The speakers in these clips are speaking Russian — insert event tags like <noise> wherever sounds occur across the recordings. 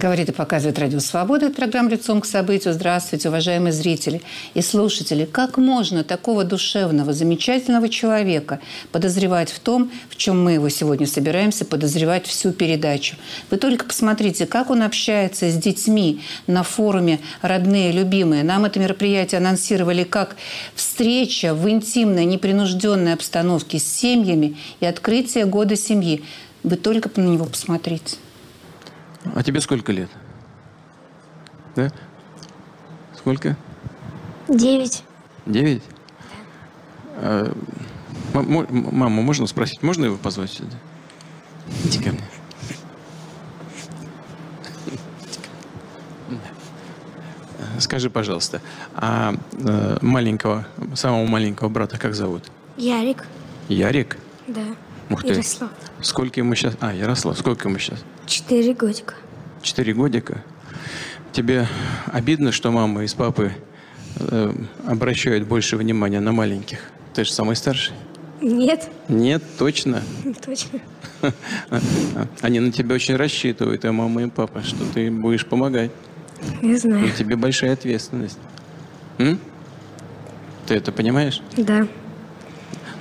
Говорит и показывает Радио Свобода. Это программа «Лицом к событию». Здравствуйте, уважаемые зрители и слушатели. Как можно такого душевного, замечательного человека подозревать в том, в чем мы его сегодня собираемся подозревать всю передачу? Вы только посмотрите, как он общается с детьми на форуме «Родные, любимые». Нам это мероприятие анонсировали как встреча в интимной, непринужденной обстановке с семьями и открытие года семьи. Вы только на него посмотрите. А тебе сколько лет? Да? Сколько? Девять. Девять? А, маму можно спросить? Можно его позвать сюда? Иди ко мне. Скажи, пожалуйста, а э, маленького, самого маленького брата как зовут? Ярик. Ярик? Да. Ух ты. Ярослав. Сколько ему сейчас? А, Ярослав, сколько ему сейчас? Четыре годика. Четыре годика? Тебе обидно, что мама и с папой э, обращают больше внимания на маленьких? Ты же самый старший. Нет. Нет, точно? <laughs> Точно. <laughs> Они на тебя очень рассчитывают, и мама, и папа, что ты будешь помогать. Я знаю. И тебе большая ответственность. М? Ты это понимаешь? Да.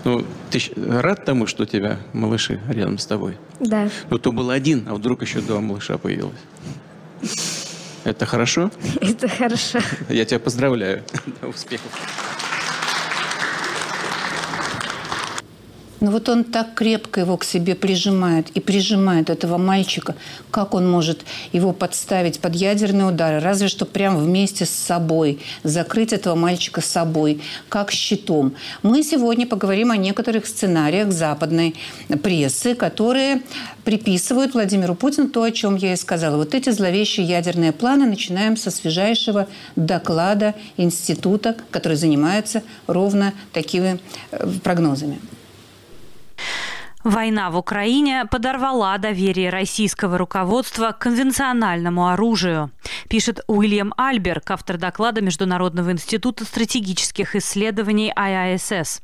Ну, ты рад тому, что у тебя малыши рядом с тобой? Да. Ну, то был один, а вдруг еще два малыша появилось. Это хорошо? <laughs> Это хорошо. Я тебя поздравляю. Успехов. Но вот он так крепко его к себе прижимает и прижимает этого мальчика. Как он может его подставить под ядерные удары? Разве что прям вместе с собой. Закрыть этого мальчика собой, как щитом. Мы сегодня поговорим о некоторых сценариях западной прессы, которые приписывают Владимиру Путину то, о чем я и сказала. Вот эти зловещие ядерные планы начинаем со свежайшего доклада института, который занимается ровно такими э, прогнозами. Война в Украине подорвала доверие российского руководства к конвенциональному оружию, пишет Уильям Альберг, автор доклада Международного института стратегических исследований IISS.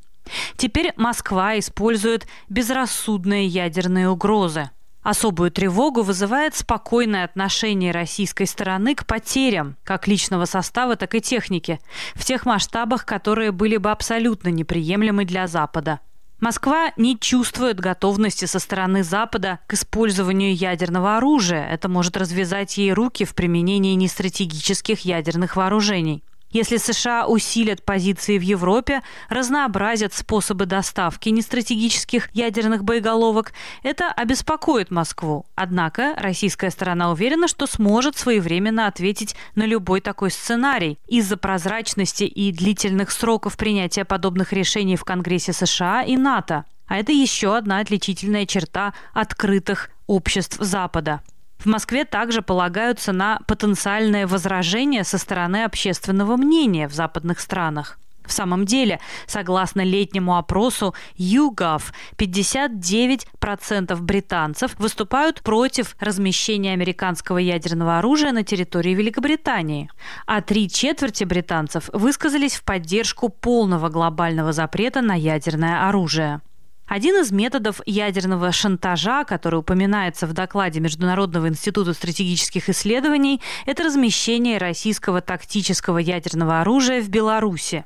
Теперь Москва использует безрассудные ядерные угрозы. Особую тревогу вызывает спокойное отношение российской стороны к потерям как личного состава, так и техники в тех масштабах, которые были бы абсолютно неприемлемы для Запада – Москва не чувствует готовности со стороны Запада к использованию ядерного оружия. Это может развязать ей руки в применении нестратегических ядерных вооружений. Если США усилят позиции в Европе, разнообразят способы доставки нестратегических ядерных боеголовок, это обеспокоит Москву. Однако российская сторона уверена, что сможет своевременно ответить на любой такой сценарий. Из-за прозрачности и длительных сроков принятия подобных решений в Конгрессе США и НАТО. А это еще одна отличительная черта открытых обществ Запада. В Москве также полагаются на потенциальное возражение со стороны общественного мнения в западных странах. В самом деле, согласно летнему опросу YouGov, 59% британцев выступают против размещения американского ядерного оружия на территории Великобритании, а три четверти британцев высказались в поддержку полного глобального запрета на ядерное оружие. Один из методов ядерного шантажа, который упоминается в докладе Международного института стратегических исследований, это размещение российского тактического ядерного оружия в Беларуси.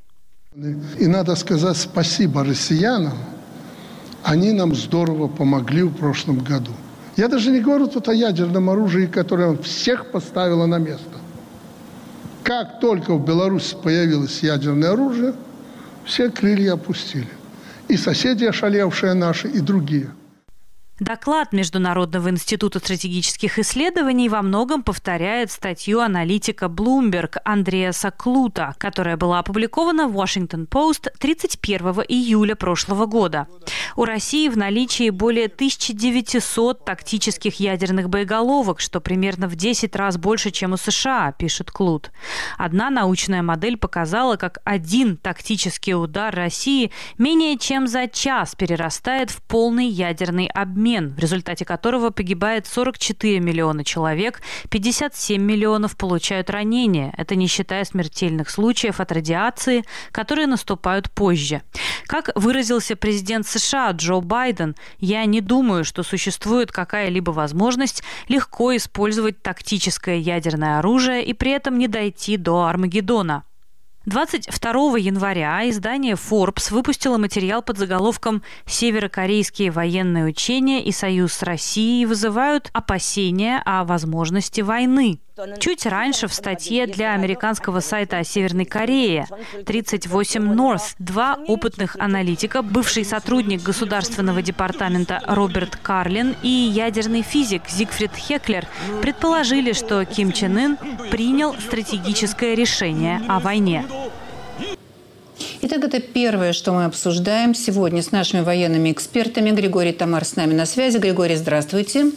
И надо сказать спасибо россиянам. Они нам здорово помогли в прошлом году. Я даже не говорю тут о ядерном оружии, которое всех поставило на место. Как только в Беларуси появилось ядерное оружие, все крылья опустили и соседи ошалевшие наши, и другие – Доклад Международного института стратегических исследований во многом повторяет статью аналитика Bloomberg Андреаса Клута, которая была опубликована в Washington Post 31 июля прошлого года. У России в наличии более 1900 тактических ядерных боеголовок, что примерно в 10 раз больше, чем у США, пишет Клут. Одна научная модель показала, как один тактический удар России менее чем за час перерастает в полный ядерный обмен обмен, в результате которого погибает 44 миллиона человек, 57 миллионов получают ранения. Это не считая смертельных случаев от радиации, которые наступают позже. Как выразился президент США Джо Байден, я не думаю, что существует какая-либо возможность легко использовать тактическое ядерное оружие и при этом не дойти до Армагеддона. 22 января издание Forbes выпустило материал под заголовком «Северокорейские военные учения и союз с Россией вызывают опасения о возможности войны». Чуть раньше в статье для американского сайта о Северной Корее 38 North два опытных аналитика, бывший сотрудник Государственного департамента Роберт Карлин и ядерный физик Зигфрид Хеклер предположили, что Ким Чен Ын принял стратегическое решение о войне. Итак, это первое, что мы обсуждаем сегодня с нашими военными экспертами. Григорий Тамар с нами на связи. Григорий, здравствуйте.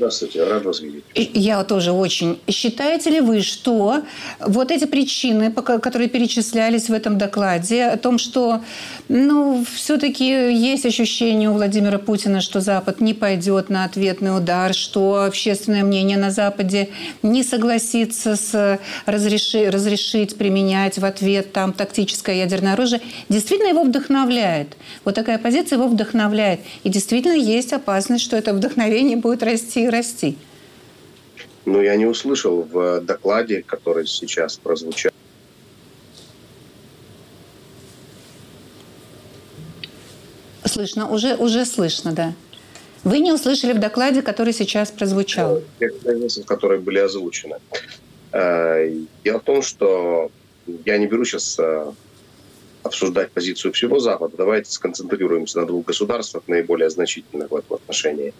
Здравствуйте, рад вас видеть. Я тоже очень. Считаете ли вы, что вот эти причины, которые перечислялись в этом докладе, о том, что ну, все-таки есть ощущение у Владимира Путина, что Запад не пойдет на ответный удар, что общественное мнение на Западе не согласится с разреши, разрешить применять в ответ там тактическое ядерное оружие, действительно его вдохновляет. Вот такая позиция его вдохновляет. И действительно есть опасность, что это вдохновение будет расти расти? Ну, я не услышал в докладе, который сейчас прозвучал. Слышно, уже, уже слышно, да. Вы не услышали в докладе, который сейчас прозвучал? Тех которые были озвучены. Э, дело в том, что я не беру сейчас э, обсуждать позицию всего Запада. Давайте сконцентрируемся на двух государствах, наиболее значительных в этом отношении.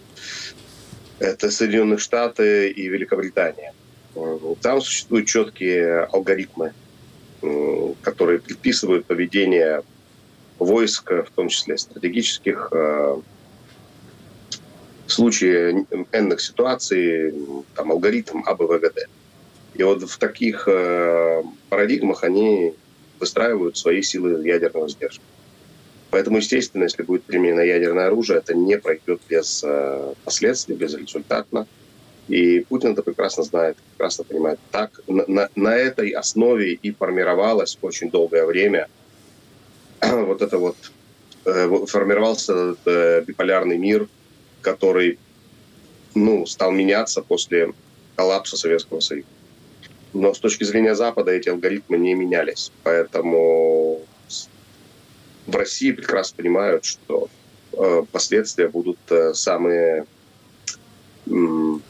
Это Соединенные Штаты и Великобритания. Там существуют четкие алгоритмы, которые предписывают поведение войск, в том числе стратегических, э, в случае энных ситуаций, там, алгоритм АБВГД. И вот в таких э, парадигмах они выстраивают свои силы ядерного сдерживания. Поэтому, естественно, если будет применено ядерное оружие, это не пройдет без э, последствий, безрезультатно. И Путин это прекрасно знает, прекрасно понимает. Так, на, на этой основе и формировалось очень долгое время <clears throat> вот это вот, э, формировался этот, биполярный мир, который ну, стал меняться после коллапса Советского Союза. Но с точки зрения Запада эти алгоритмы не менялись. Поэтому в России прекрасно понимают, что э, последствия будут э, самые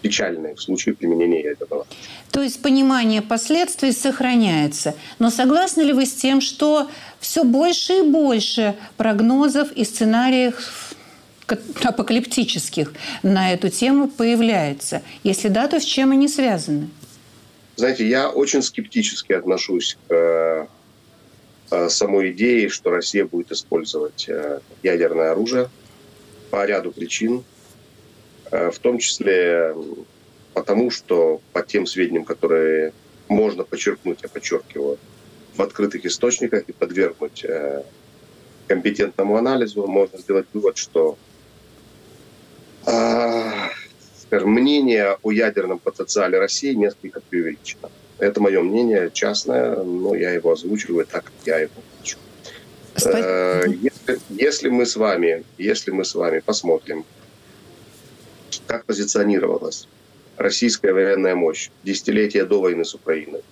печальные в случае применения этого. То есть понимание последствий сохраняется. Но согласны ли вы с тем, что все больше и больше прогнозов и сценариев апокалиптических на эту тему появляется? Если да, то с чем они связаны? Знаете, я очень скептически отношусь к самой идеи, что Россия будет использовать э, ядерное оружие по ряду причин, э, в том числе потому, что по тем сведениям, которые можно подчеркнуть, я подчеркиваю, в открытых источниках и подвергнуть компетентному анализу, можно сделать вывод, что скажем, мнение о ядерном потенциале России несколько преувеличено. Это мое мнение частное, но я его озвучиваю так, как я его хочу. Э, если, если мы с вами, если мы с вами посмотрим, как позиционировалась российская военная мощь десятилетия до войны с Украиной,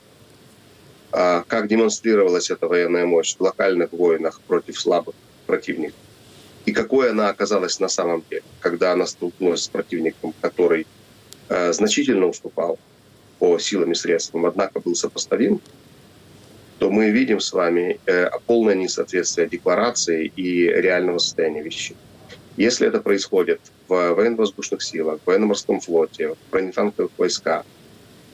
а как демонстрировалась эта военная мощь в локальных войнах против слабых противников, и какой она оказалась на самом деле, когда она столкнулась с противником, который э, значительно уступал по силам и средствам, однако был сопоставим, то мы видим с вами э, полное несоответствие декларации и реального состояния вещей. Если это происходит в военно-воздушных силах, в военно-морском флоте, в бронетанковых войсках,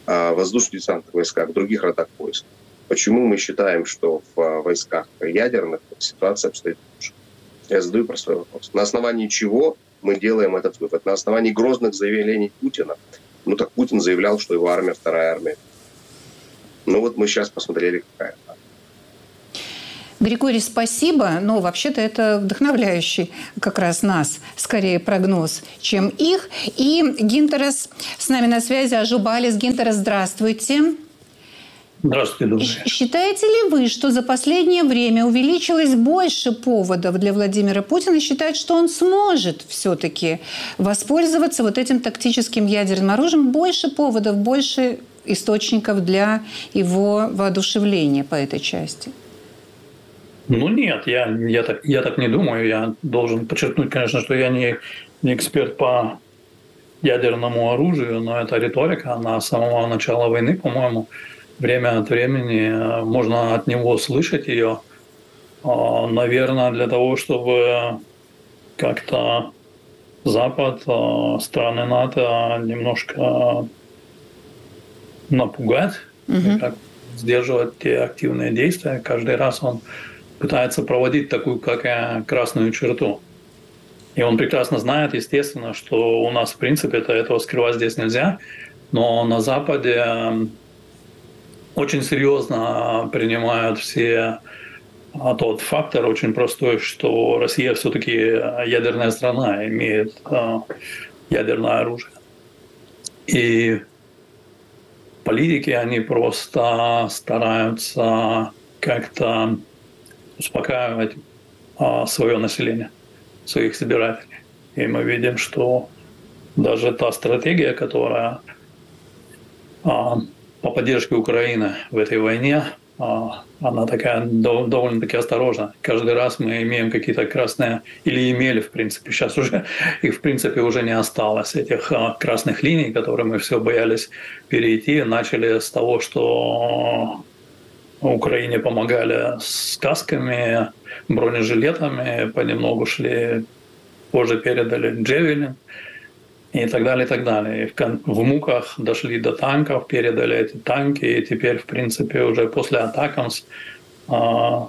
э, воздушно-десантных войсках, в других родах войск, почему мы считаем, что в войсках ядерных ситуация обстоит лучше? Я задаю простой вопрос. На основании чего мы делаем этот вывод? На основании грозных заявлений Путина – ну так Путин заявлял, что его армия вторая армия. Ну вот мы сейчас посмотрели, какая Григорий, спасибо, но вообще-то это вдохновляющий как раз нас, скорее прогноз, чем их. И Гинтерес с нами на связи, Ажубалис. Гинтерес, здравствуйте. Здравствуйте, добрый вечер. Считаете ли вы, что за последнее время увеличилось больше поводов для Владимира Путина считать, что он сможет все-таки воспользоваться вот этим тактическим ядерным оружием? Больше поводов, больше источников для его воодушевления по этой части? Ну нет, я, я, так, я так не думаю. Я должен подчеркнуть, конечно, что я не, не эксперт по ядерному оружию, но это риторика, она с самого начала войны, по-моему, время от времени э, можно от него слышать ее. А, наверное, для того, чтобы как-то Запад, э, страны НАТО немножко напугать, угу. как сдерживать те активные действия. Каждый раз он пытается проводить такую, как красную черту. И он прекрасно знает, естественно, что у нас, в принципе, это, этого скрывать здесь нельзя. Но на Западе очень серьезно принимают все а тот фактор очень простой, что Россия все-таки ядерная страна, имеет а, ядерное оружие. И политики, они просто стараются как-то успокаивать а, свое население, своих избирателей. И мы видим, что даже та стратегия, которая по поддержке Украины в этой войне, а, она такая довольно-таки осторожна. Каждый раз мы имеем какие-то красные, или имели, в принципе, сейчас уже <laughs> их, в принципе, уже не осталось, этих а, красных линий, которые мы все боялись перейти. Начали с того, что Украине помогали с касками, бронежилетами, понемногу шли, позже передали Джевелин и так далее, и так далее. И в, в муках дошли до танков, передали эти танки, и теперь, в принципе, уже после Атакамс а,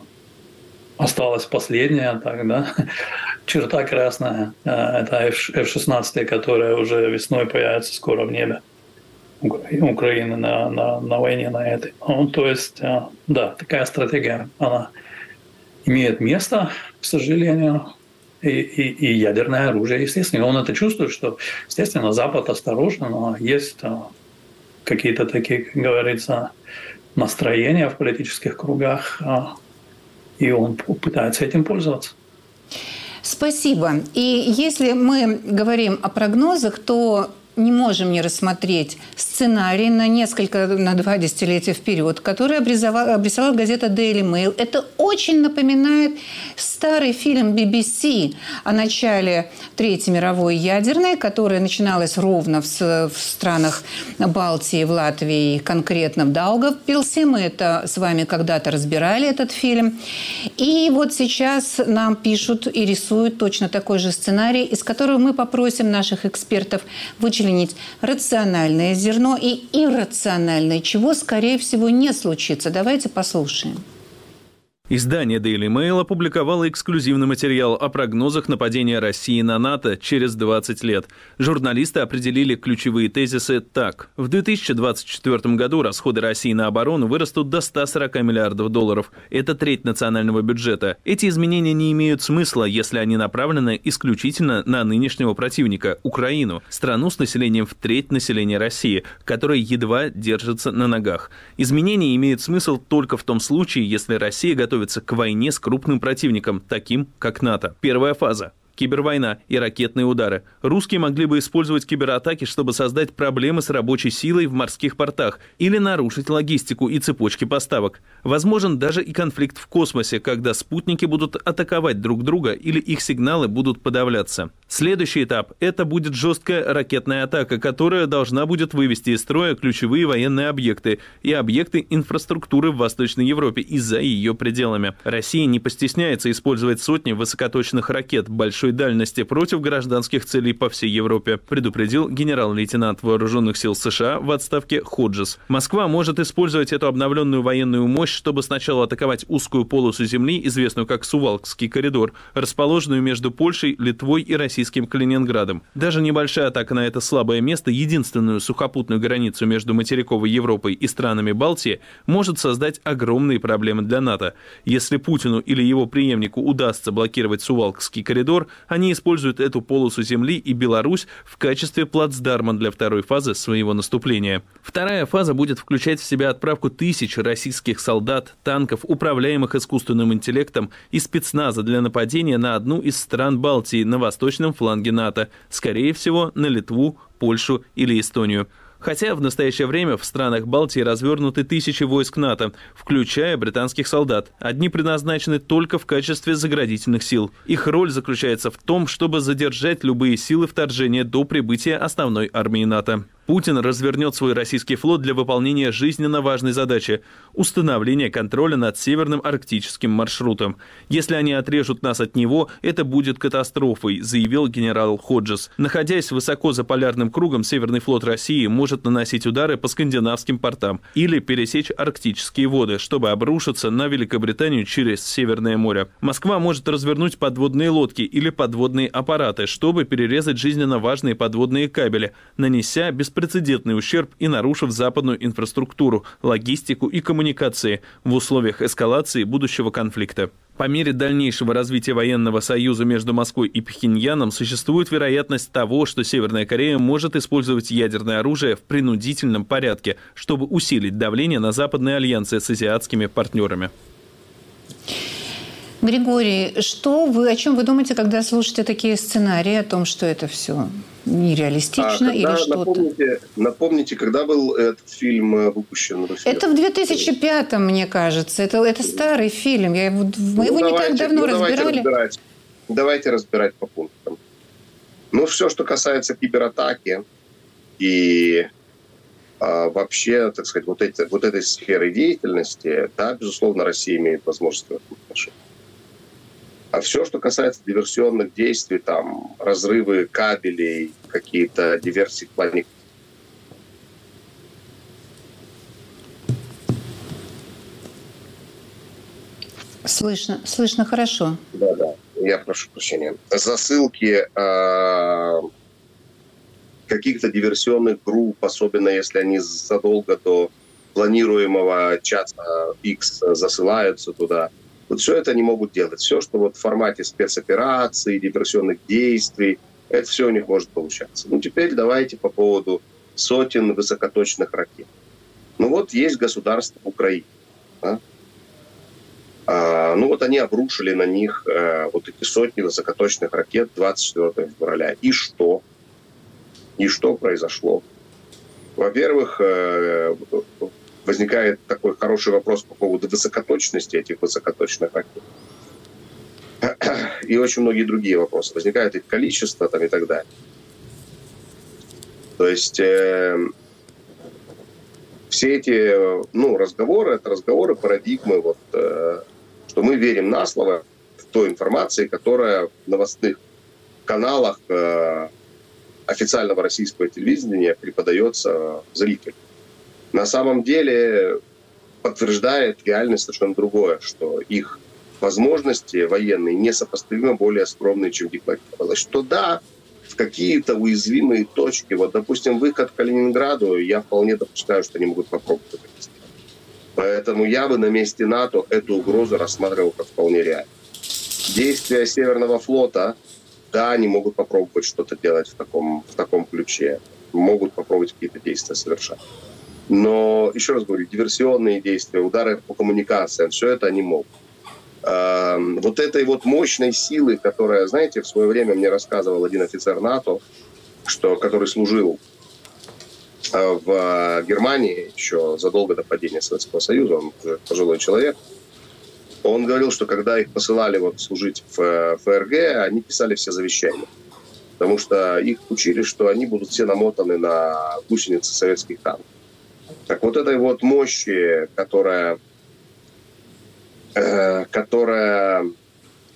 осталась последняя так, да, <laughs> черта красная. А, это F-16, которая уже весной появится скоро в небе. Украины на, на, на войне на этой. Ну, то есть, а, да, такая стратегия, она имеет место, к сожалению, и, и, и ядерное оружие, естественно. Он это чувствует, что, естественно, Запад осторожен, но есть а, какие-то такие, как говорится, настроения в политических кругах, а, и он пытается этим пользоваться. Спасибо. И если мы говорим о прогнозах, то не можем не рассмотреть сценарий на несколько, на два десятилетия вперед, который обрисовала, обрисовала газета Daily Mail. Это очень напоминает старый фильм BBC о начале Третьей мировой ядерной, которая начиналась ровно в, в странах Балтии, в Латвии, конкретно в Даугавпилсе. Мы это с вами когда-то разбирали, этот фильм. И вот сейчас нам пишут и рисуют точно такой же сценарий, из которого мы попросим наших экспертов вычленить вычленить рациональное зерно и иррациональное, чего, скорее всего, не случится. Давайте послушаем. Издание Daily Mail опубликовало эксклюзивный материал о прогнозах нападения России на НАТО через 20 лет. Журналисты определили ключевые тезисы так. В 2024 году расходы России на оборону вырастут до 140 миллиардов долларов. Это треть национального бюджета. Эти изменения не имеют смысла, если они направлены исключительно на нынешнего противника – Украину, страну с населением в треть населения России, которая едва держится на ногах. Изменения имеют смысл только в том случае, если Россия готова готовится к войне с крупным противником, таким как НАТО. Первая фаза кибервойна и ракетные удары. Русские могли бы использовать кибератаки, чтобы создать проблемы с рабочей силой в морских портах или нарушить логистику и цепочки поставок. Возможен даже и конфликт в космосе, когда спутники будут атаковать друг друга или их сигналы будут подавляться. Следующий этап – это будет жесткая ракетная атака, которая должна будет вывести из строя ключевые военные объекты и объекты инфраструктуры в Восточной Европе и за ее пределами. Россия не постесняется использовать сотни высокоточных ракет большой большой дальности против гражданских целей по всей Европе, предупредил генерал-лейтенант вооруженных сил США в отставке Ходжес. Москва может использовать эту обновленную военную мощь, чтобы сначала атаковать узкую полосу земли, известную как Сувалкский коридор, расположенную между Польшей, Литвой и российским Калининградом. Даже небольшая атака на это слабое место, единственную сухопутную границу между материковой Европой и странами Балтии, может создать огромные проблемы для НАТО. Если Путину или его преемнику удастся блокировать Сувалкский коридор, они используют эту полосу земли и Беларусь в качестве плацдарма для второй фазы своего наступления. Вторая фаза будет включать в себя отправку тысяч российских солдат, танков, управляемых искусственным интеллектом и спецназа для нападения на одну из стран Балтии на восточном фланге НАТО, скорее всего, на Литву, Польшу или Эстонию. Хотя в настоящее время в странах Балтии развернуты тысячи войск НАТО, включая британских солдат. Одни предназначены только в качестве заградительных сил. Их роль заключается в том, чтобы задержать любые силы вторжения до прибытия основной армии НАТО. Путин развернет свой российский флот для выполнения жизненно важной задачи – установления контроля над северным арктическим маршрутом. Если они отрежут нас от него, это будет катастрофой, заявил генерал Ходжес. Находясь высоко за полярным кругом, Северный флот России может наносить удары по скандинавским портам или пересечь арктические воды, чтобы обрушиться на Великобританию через Северное море. Москва может развернуть подводные лодки или подводные аппараты, чтобы перерезать жизненно важные подводные кабели, нанеся беспрецедентный ущерб и нарушив западную инфраструктуру, логистику и коммуникации в условиях эскалации будущего конфликта. По мере дальнейшего развития военного союза между Москвой и Пхеньяном существует вероятность того, что Северная Корея может использовать ядерное оружие в принудительном порядке, чтобы усилить давление на западные альянсы с азиатскими партнерами. Григорий, что вы, о чем вы думаете, когда слушаете такие сценарии о том, что это все нереалистично а или что-то? Напомните, напомните, когда был этот фильм э, выпущен в? Это в 2005-м, мне кажется. Это, это старый фильм. Я мы ну, его давайте, не так давно ну, разбирали. Давайте разбирать. давайте разбирать по пунктам. Ну, все, что касается кибератаки и а, вообще, так сказать, вот, эти, вот этой сферы деятельности, да, безусловно, Россия имеет возможность в этом отношении. А все, что касается диверсионных действий, там, разрывы кабелей, какие-то диверсии в плане Слышно, слышно хорошо. Да, да. Я прошу прощения. Засылки э, каких-то диверсионных групп, особенно если они задолго до планируемого часа X засылаются туда. Вот все это они могут делать. Все, что вот в формате спецопераций, диверсионных действий, это все у них может получаться. Ну, теперь давайте по поводу сотен высокоточных ракет. Ну вот есть государство Украины. Да? А, ну вот они обрушили на них а, вот эти сотни высокоточных ракет 24 февраля. И что? И что произошло? Во-первых, э, возникает такой хороший вопрос по поводу высокоточности этих высокоточных ракет. И очень многие другие вопросы. Возникает их количество там, и так далее. То есть э, все эти ну, разговоры, это разговоры, парадигмы, вот, э, что мы верим на слово в той информации, которая в новостных каналах э, официального российского телевидения преподается зрителю. На самом деле подтверждает реальность совершенно другое, что их возможности военные несопоставимо более скромные, чем декларировалось. Что да, в какие-то уязвимые точки, вот, допустим, выход к Калининграду, я вполне допускаю, что они могут попробовать это. Поэтому я бы на месте НАТО эту угрозу рассматривал как вполне реально. Действия Северного флота, да, они могут попробовать что-то делать в таком, в таком ключе. Могут попробовать какие-то действия совершать. Но, еще раз говорю, диверсионные действия, удары по коммуникациям, все это они могут. Эм, вот этой вот мощной силы, которая, знаете, в свое время мне рассказывал один офицер НАТО, что, который служил э, в Германии еще задолго до падения Советского Союза, он уже пожилой человек, он говорил, что когда их посылали вот служить в э, ФРГ, они писали все завещания. Потому что их учили, что они будут все намотаны на гусеницы советских танков. Так вот этой вот мощи, которая, э, которая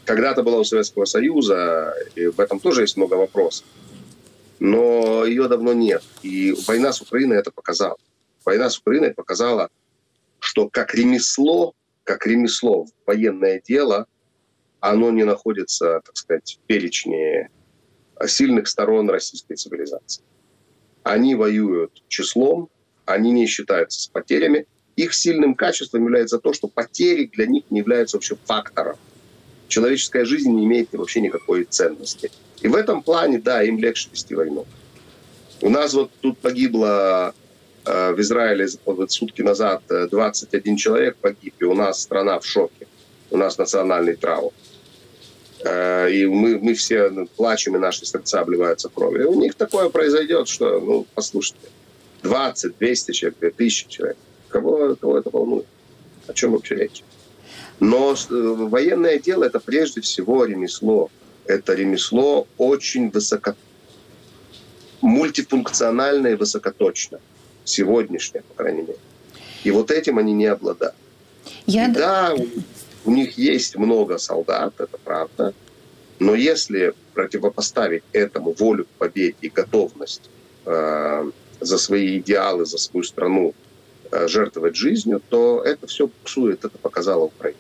когда-то была у Советского Союза, и в этом тоже есть много вопросов. Но ее давно нет. И война с Украиной это показала. Война с Украиной показала, что как ремесло, как ремесло, военное дело, оно не находится, так сказать, в перечне сильных сторон российской цивилизации. Они воюют числом, они не считаются с потерями. Их сильным качеством является то, что потери для них не являются вообще фактором. Человеческая жизнь не имеет вообще никакой ценности. И в этом плане, да, им легче вести войну. У нас вот тут погибло э, в Израиле вот, сутки назад 21 человек погиб, и у нас страна в шоке. У нас национальный траур. Э, и мы, мы все плачем, и наши сердца обливаются кровью. И у них такое произойдет, что, ну, послушайте, 20, 200 человек, 2000 человек. Кого, кого это волнует? О чем вообще речь? Но э, военное дело – это прежде всего ремесло. Это ремесло очень высоко... мультифункциональное и высокоточное. Сегодняшнее, по крайней мере. И вот этим они не обладают. Я... И да, у них есть много солдат, это правда. Но если противопоставить этому волю к победе и готовность э, за свои идеалы, за свою страну э, жертвовать жизнью, то это все буксует, это показала Украина.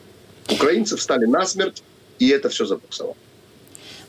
Украинцы встали насмерть, и это все забуксовало.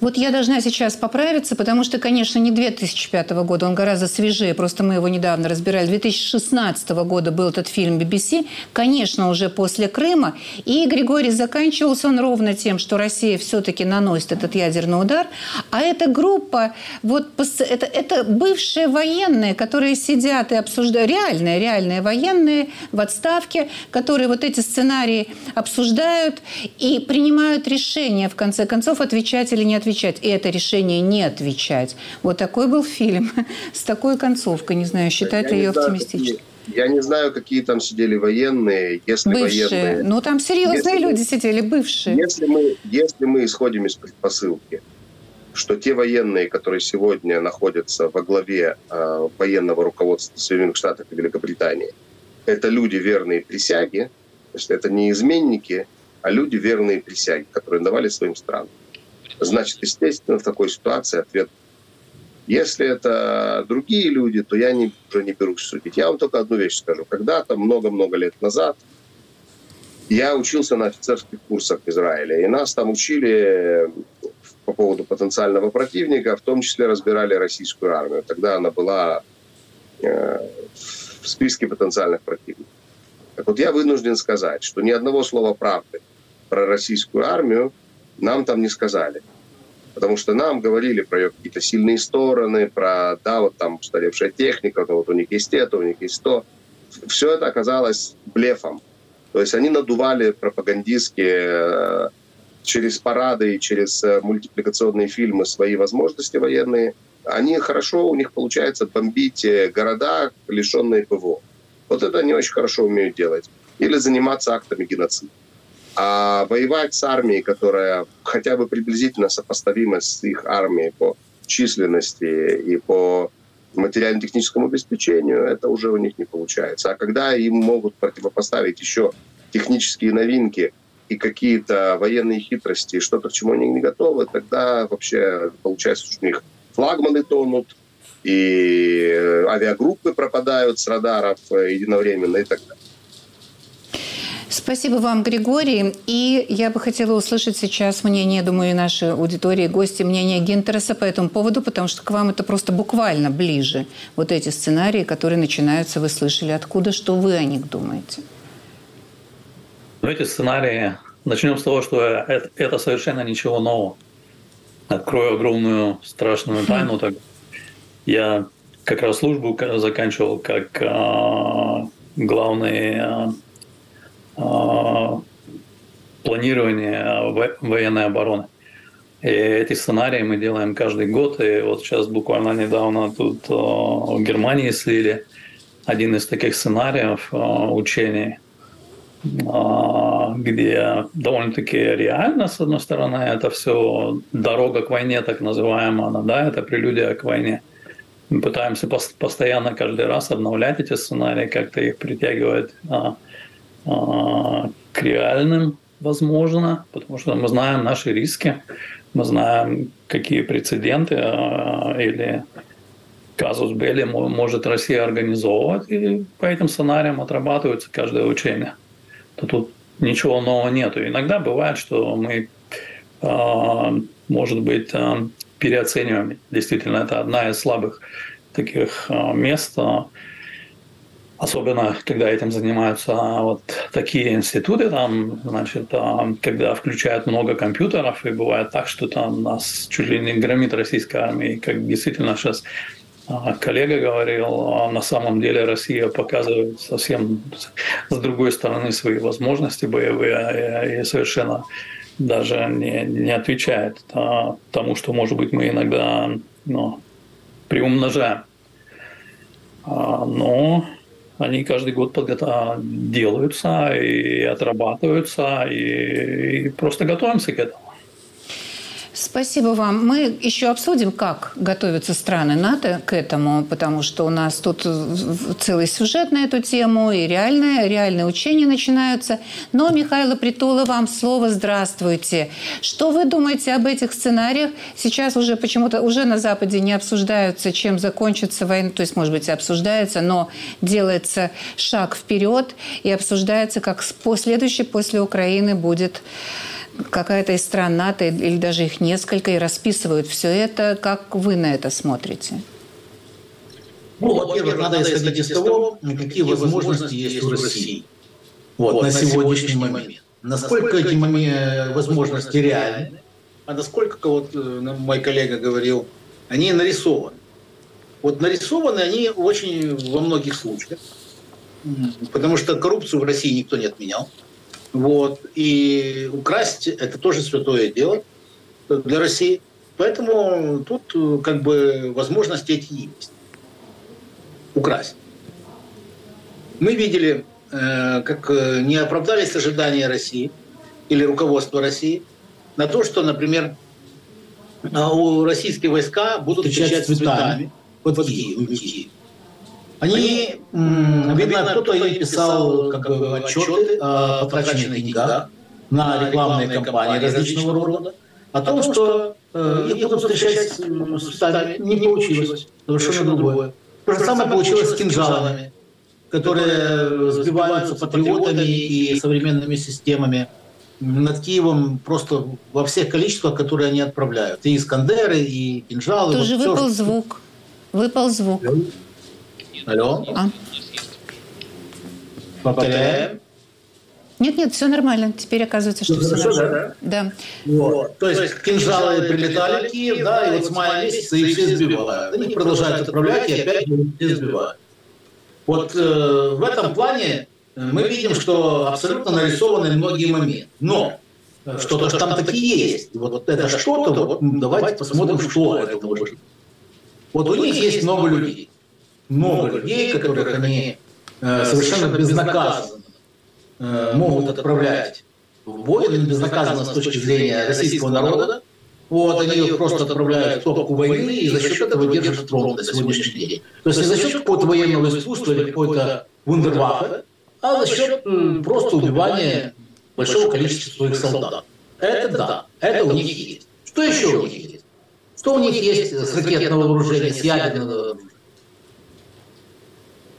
Вот я должна сейчас поправиться, потому что, конечно, не 2005 года, он гораздо свежее, просто мы его недавно разбирали. 2016 года был этот фильм BBC, конечно, уже после Крыма. И Григорий заканчивался он ровно тем, что Россия все-таки наносит этот ядерный удар. А эта группа, вот это, это бывшие военные, которые сидят и обсуждают, реальные, реальные военные в отставке, которые вот эти сценарии обсуждают и принимают решение, в конце концов, отвечать или не отвечать отвечать, и это решение не отвечать. Вот такой был фильм <laughs> с такой концовкой. Не знаю, считать ли ее оптимистичной. Я не знаю, какие там сидели военные, если бывшие. военные... Ну, там серьезные если люди сидели, бывшие. Если мы, если мы исходим из предпосылки, что те военные, которые сегодня находятся во главе э, военного руководства Соединенных Штатов и Великобритании, это люди верные присяге, то есть это не изменники, а люди верные присяги, которые давали своим странам. Значит, естественно, в такой ситуации ответ если это другие люди, то я не, уже не берусь судить. Я вам только одну вещь скажу. Когда-то, много-много лет назад, я учился на офицерских курсах в Израиле. И нас там учили по поводу потенциального противника, в том числе разбирали российскую армию. Тогда она была э, в списке потенциальных противников. Так вот, я вынужден сказать, что ни одного слова правды про российскую армию нам там не сказали. Потому что нам говорили про ее какие-то сильные стороны, про, да, вот там устаревшая техника, вот у них есть это, у них есть то. Все это оказалось блефом. То есть они надували пропагандистски э, через парады и через э, мультипликационные фильмы свои возможности военные. Они хорошо, у них получается бомбить э, города, лишенные ПВО. Вот это они очень хорошо умеют делать. Или заниматься актами геноцида. А воевать с армией, которая хотя бы приблизительно сопоставима с их армией по численности и по материально-техническому обеспечению, это уже у них не получается. А когда им могут противопоставить еще технические новинки и какие-то военные хитрости, что-то, к чему они не готовы, тогда вообще получается, что у них флагманы тонут, и авиагруппы пропадают с радаров единовременно и так далее. Спасибо вам, Григорий. И я бы хотела услышать сейчас мнение, думаю, нашей аудитории, гости, мнение Гинтереса по этому поводу, потому что к вам это просто буквально ближе. Вот эти сценарии, которые начинаются, вы слышали откуда, что вы о них думаете? Ну, эти сценарии, начнем с того, что это, совершенно ничего нового. Открою огромную страшную тайну. Так я как раз службу заканчивал как э, главный а, планирования военной обороны. И эти сценарии мы делаем каждый год. И вот сейчас буквально недавно тут а, в Германии слили один из таких сценариев а, учений, где довольно-таки реально, с одной стороны, это все дорога к войне, так называемая, да, это прелюдия к войне. Мы пытаемся постоянно каждый раз обновлять эти сценарии, как-то их притягивать а, к реальным возможно, потому что мы знаем наши риски, мы знаем, какие прецеденты э, или казус Белли может Россия организовывать, и по этим сценариям отрабатывается каждое учение. То тут ничего нового нету. Иногда бывает, что мы, э, может быть, переоцениваем. Действительно, это одна из слабых таких мест, особенно когда этим занимаются вот такие институты, там, значит, когда включают много компьютеров, и бывает так, что там нас чуть ли не громит российская армия, и как действительно сейчас коллега говорил, на самом деле Россия показывает совсем с другой стороны свои возможности боевые и совершенно даже не, не отвечает тому, что, может быть, мы иногда ну, приумножаем. Но они каждый год делаются и отрабатываются, и, и просто готовимся к этому. Спасибо вам. Мы еще обсудим, как готовятся страны НАТО к этому, потому что у нас тут целый сюжет на эту тему, и реальные, реальные учения начинаются. Но, Михаил Притула, вам слово «Здравствуйте». Что вы думаете об этих сценариях? Сейчас уже почему-то уже на Западе не обсуждаются, чем закончится война, то есть, может быть, обсуждается, но делается шаг вперед и обсуждается, как следующий после Украины будет какая-то из стран НАТО или даже их несколько и расписывают все это. Как вы на это смотрите? Ну, во-первых, надо исходить из того, какие возможности есть у России вот, на сегодняшний момент. Насколько эти возможности реальны, а насколько, вот э, мой коллега говорил, они нарисованы. Вот нарисованы они очень во многих случаях, потому что коррупцию в России никто не отменял. Вот. И украсть – это тоже святое дело для России. Поэтому тут как бы возможности эти есть. Украсть. Мы видели, э, как э, не оправдались ожидания России или руководства России на то, что, например, у российские войска будут встречать цветами под Киев. Они, видно, кто-то ей писал как бы, отчеты о потраченных деньгах на рекламные кампании различного рода, о том, что э, их будут встречать с цветами. Не получилось. Совершенно другое. То же самое получилось с кинжалами, которые сбиваются патриотами и современными системами над Киевом просто во всех количествах, которые они отправляют. И Искандеры, и кинжалы. Тоже вот выпал все, звук. Выпал звук. Алло? А? Повторяем. Нет, нет, все нормально. Теперь оказывается, что все нормально. Да. да. Вот. То есть кинжалы прилетали в Киев, да, и вот с мая месяца их все сбивают. Они продолжают отправлять и опять все сбивают. Вот э, в этом плане мы видим, что абсолютно нарисованы многие моменты. Но что-то же там такие есть. Вот, вот это что-то, вот давайте посмотрим, что это может. Вот у них есть много людей много людей, которых они э, совершенно безнаказанно э, могут отправлять в бой, безнаказанно с точки зрения российского народа. Вот, они их просто отправляют в топку войны и за счет этого держат фронт на сегодняшний день. То есть не за счет какого-то военного искусства или какой-то вундерваффе, а за счет просто убивания большого количества своих солдат. Это да, это у них есть. Что еще у них есть? Что у них есть с ракетного вооружения, с ядерного?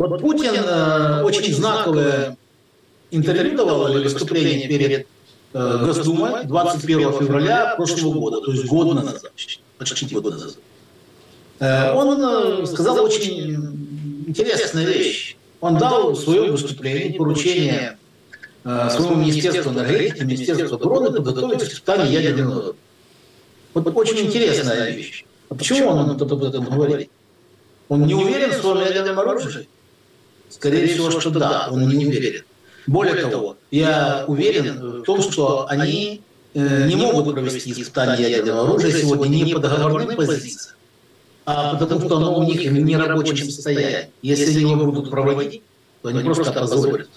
Вот Путин э, очень знаковое интервью давал или выступление перед э, Госдумой 21 февраля прошлого года, то есть год назад, почти год назад. Э, он э, сказал очень интересную вещь. Он дал свое выступление, поручение э, своему Министерству энергетики, Министерству обороны подготовить испытание ядерного Вот очень интересная вещь. А почему он об этом говорит? Он не уверен в своем ядерном оружии? Скорее всего, что да, он не уверен. Более того, я уверен в том, что они э, не могут провести испытания ядерного оружия сегодня не по договорным позициям, а потому что оно у них в нерабочем состоянии. Если они его будут проводить, то они просто опозорят.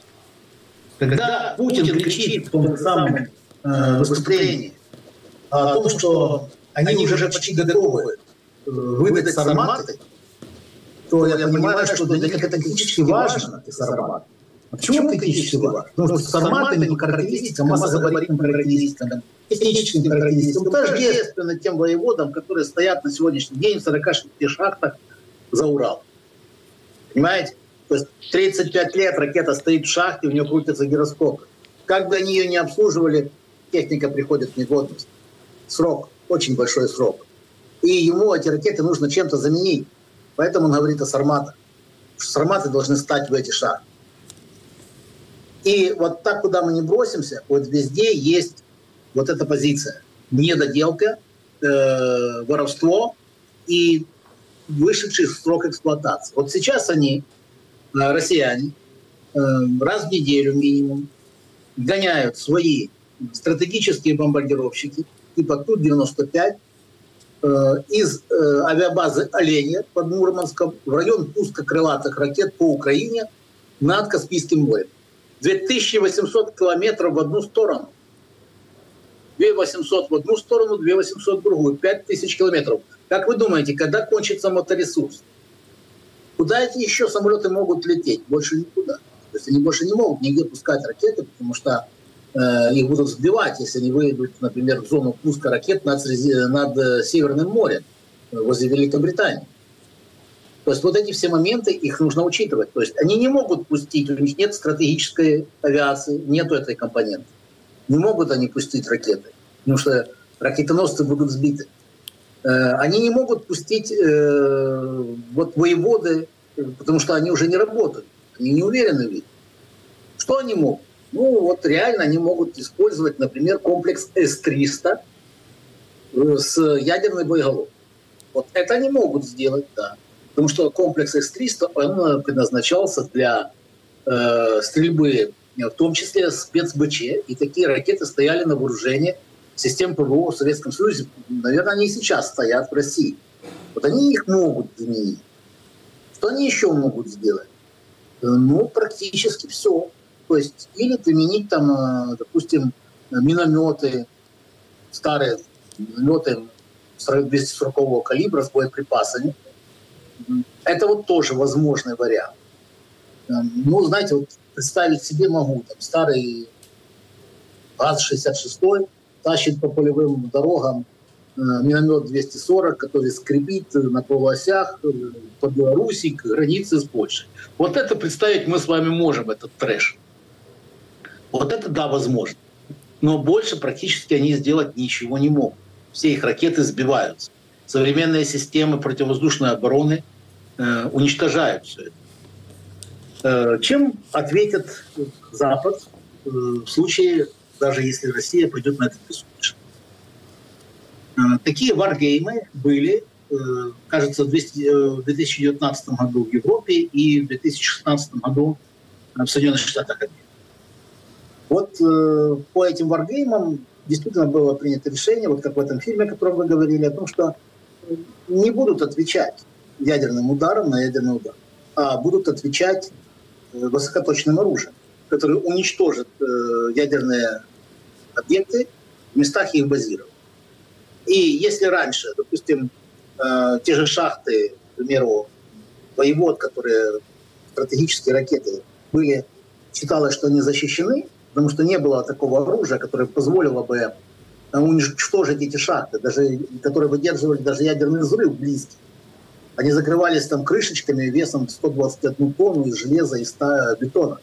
Когда Путин кричит в том самом э, выступлении о том, что они уже почти готовы э, выдать сарматы, то я понимаю, что для них это критически важно, эти сарматы. А почему критически важно? Потому что с форматами, по характеристикам, массогабаритным характеристикам, техническим характеристикам, тождественно тем воеводам, которые стоят на сегодняшний день в 46 шахтах за Урал. Понимаете? То есть 35 лет ракета стоит в шахте, у нее крутятся гироскопы. Как бы они ее не обслуживали, техника приходит в негодность. Срок, очень большой срок. И ему эти ракеты нужно чем-то заменить. Поэтому он говорит о сарматах. Сарматы должны стать в эти шахты. И вот так, куда мы не бросимся, вот везде есть вот эта позиция. Недоделка, э, воровство и вышедший срок эксплуатации. Вот сейчас они, э, россияне, э, раз в неделю минимум гоняют свои стратегические бомбардировщики типа Ту-95 э, из э, авиабазы «Оленя» под Мурманском в район пуска крылатых ракет по Украине над Каспийским морем. 2800 километров в одну сторону. 2800 в одну сторону, 2800 в другую. 5000 километров. Как вы думаете, когда кончится моторесурс? Куда эти еще самолеты могут лететь? Больше никуда. То есть они больше не могут нигде пускать ракеты, потому что э, их будут сбивать, если они выйдут, например, в зону пуска ракет над, над э, Северным морем, возле Великобритании. То есть вот эти все моменты, их нужно учитывать. То есть они не могут пустить, у них нет стратегической авиации, нету этой компоненты. Не могут они пустить ракеты, потому что ракетоносцы будут сбиты. Э, они не могут пустить э, вот воеводы, потому что они уже не работают, они не уверены в них. Что они могут? Ну вот реально они могут использовать, например, комплекс С-300 э, с ядерной боеголовкой. Вот это они могут сделать, да. Потому что комплекс С-300, он предназначался для э, стрельбы, в том числе спецбч, и такие ракеты стояли на вооружении систем ПВО в Советском Союзе. Наверное, они и сейчас стоят в России. Вот они их могут заменить. Что они еще могут сделать? Э, ну, практически все. То есть или применить там, э, допустим, минометы, старые минометы 240 калибра с боеприпасами, это вот тоже возможный вариант. Эм, ну, знаете, вот представить себе могу, там старый ГАЗ-66 тащит по полевым дорогам э, миномет 240, который скрипит на полуосях э, по Беларуси к границе с Польшей. Вот это представить мы с вами можем, этот трэш. Вот это да, возможно. Но больше практически они сделать ничего не могут. Все их ракеты сбиваются современные системы противовоздушной обороны э, уничтожают все это. Э, чем ответит Запад э, в случае, даже если Россия пойдет на этот бессудочно? Э, такие варгеймы были, э, кажется, в 2019 э, году в Европе и в 2016 году в Соединенных Штатах Америки. Вот э, по этим варгеймам действительно было принято решение, вот как в этом фильме, о котором вы говорили, о том, что не будут отвечать ядерным ударом на ядерный удар, а будут отвечать э, высокоточным оружием, которое уничтожит э, ядерные объекты в местах их базирования. И если раньше, допустим, э, те же шахты, к примеру, воевод, которые стратегические ракеты были, считалось, что они защищены, потому что не было такого оружия, которое позволило бы уничтожить эти шахты, даже, которые выдерживали даже ядерный взрыв близкий. Они закрывались там крышечками весом 121 тонну из железа и 100 бетона.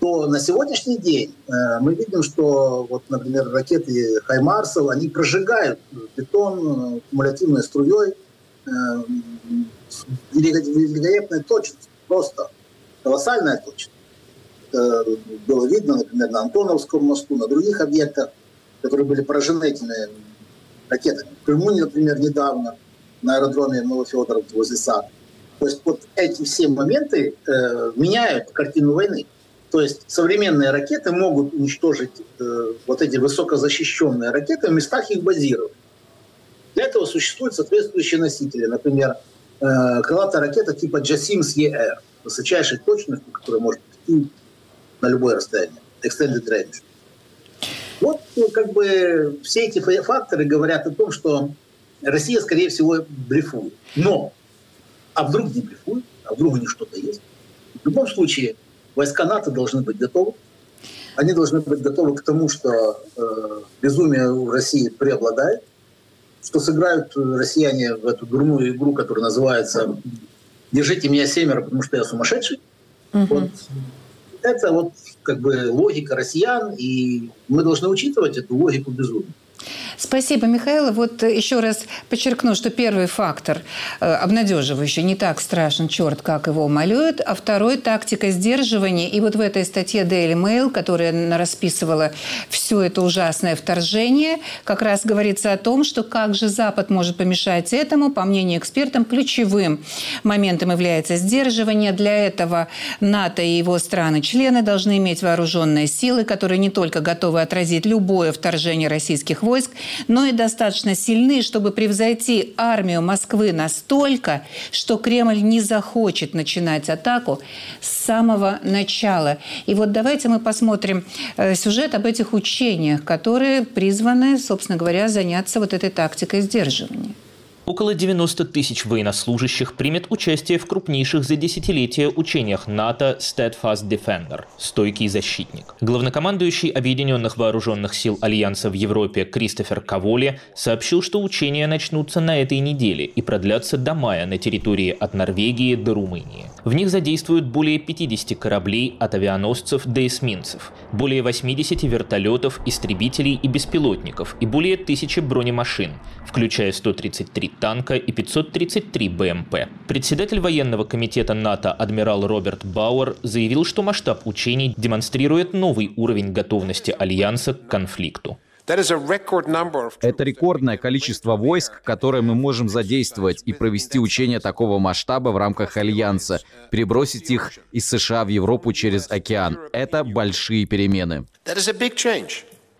То на сегодняшний день э, мы видим, что, вот, например, ракеты Хаймарсов, они прожигают бетон кумулятивной струей э, великолепной точностью, просто колоссальная точность. Это было видно, например, на Антоновском мосту, на других объектах которые были поражены этими ракетами. В Крыму, например, недавно на аэродроме Новофедоровки возле САД. То есть вот эти все моменты э, меняют картину войны. То есть современные ракеты могут уничтожить э, вот эти высокозащищенные ракеты в местах их базирования. Для этого существуют соответствующие носители. Например, э, крылатая ракета типа JASIMS ER, высочайшей точностью, которая может на любое расстояние. Extended range. Вот ну, как бы все эти факторы говорят о том, что Россия, скорее всего, блефует. Но, а вдруг не блефует, а вдруг у них что-то есть. В любом случае, войска НАТО должны быть готовы. Они должны быть готовы к тому, что э, безумие в России преобладает, что сыграют россияне в эту дурную игру, которая называется «Держите меня семеро, потому что я сумасшедший». Угу. Вот. Это вот как бы логика россиян, и мы должны учитывать эту логику безумия. Спасибо, Михаил. Вот еще раз подчеркну, что первый фактор э, обнадеживающий, не так страшен черт, как его малюют, а второй – тактика сдерживания. И вот в этой статье Daily Mail, которая расписывала все это ужасное вторжение, как раз говорится о том, что как же Запад может помешать этому. По мнению экспертов, ключевым моментом является сдерживание. Для этого НАТО и его страны-члены должны иметь вооруженные силы, которые не только готовы отразить любое вторжение российских войск, но и достаточно сильны, чтобы превзойти армию Москвы настолько, что Кремль не захочет начинать атаку с самого начала. И вот давайте мы посмотрим э, сюжет об этих учениях, которые призваны, собственно говоря, заняться вот этой тактикой сдерживания. Около 90 тысяч военнослужащих примет участие в крупнейших за десятилетия учениях НАТО Steadfast Defender – «Стойкий защитник». Главнокомандующий Объединенных Вооруженных Сил Альянса в Европе Кристофер Каволи сообщил, что учения начнутся на этой неделе и продлятся до мая на территории от Норвегии до Румынии. В них задействуют более 50 кораблей от авианосцев до эсминцев, более 80 вертолетов, истребителей и беспилотников и более тысячи бронемашин, включая 133 танка и 533 БМП. Председатель военного комитета НАТО адмирал Роберт Бауэр заявил, что масштаб учений демонстрирует новый уровень готовности Альянса к конфликту. Это рекордное количество войск, которое мы можем задействовать и провести учения такого масштаба в рамках Альянса, перебросить их из США в Европу через океан. Это большие перемены.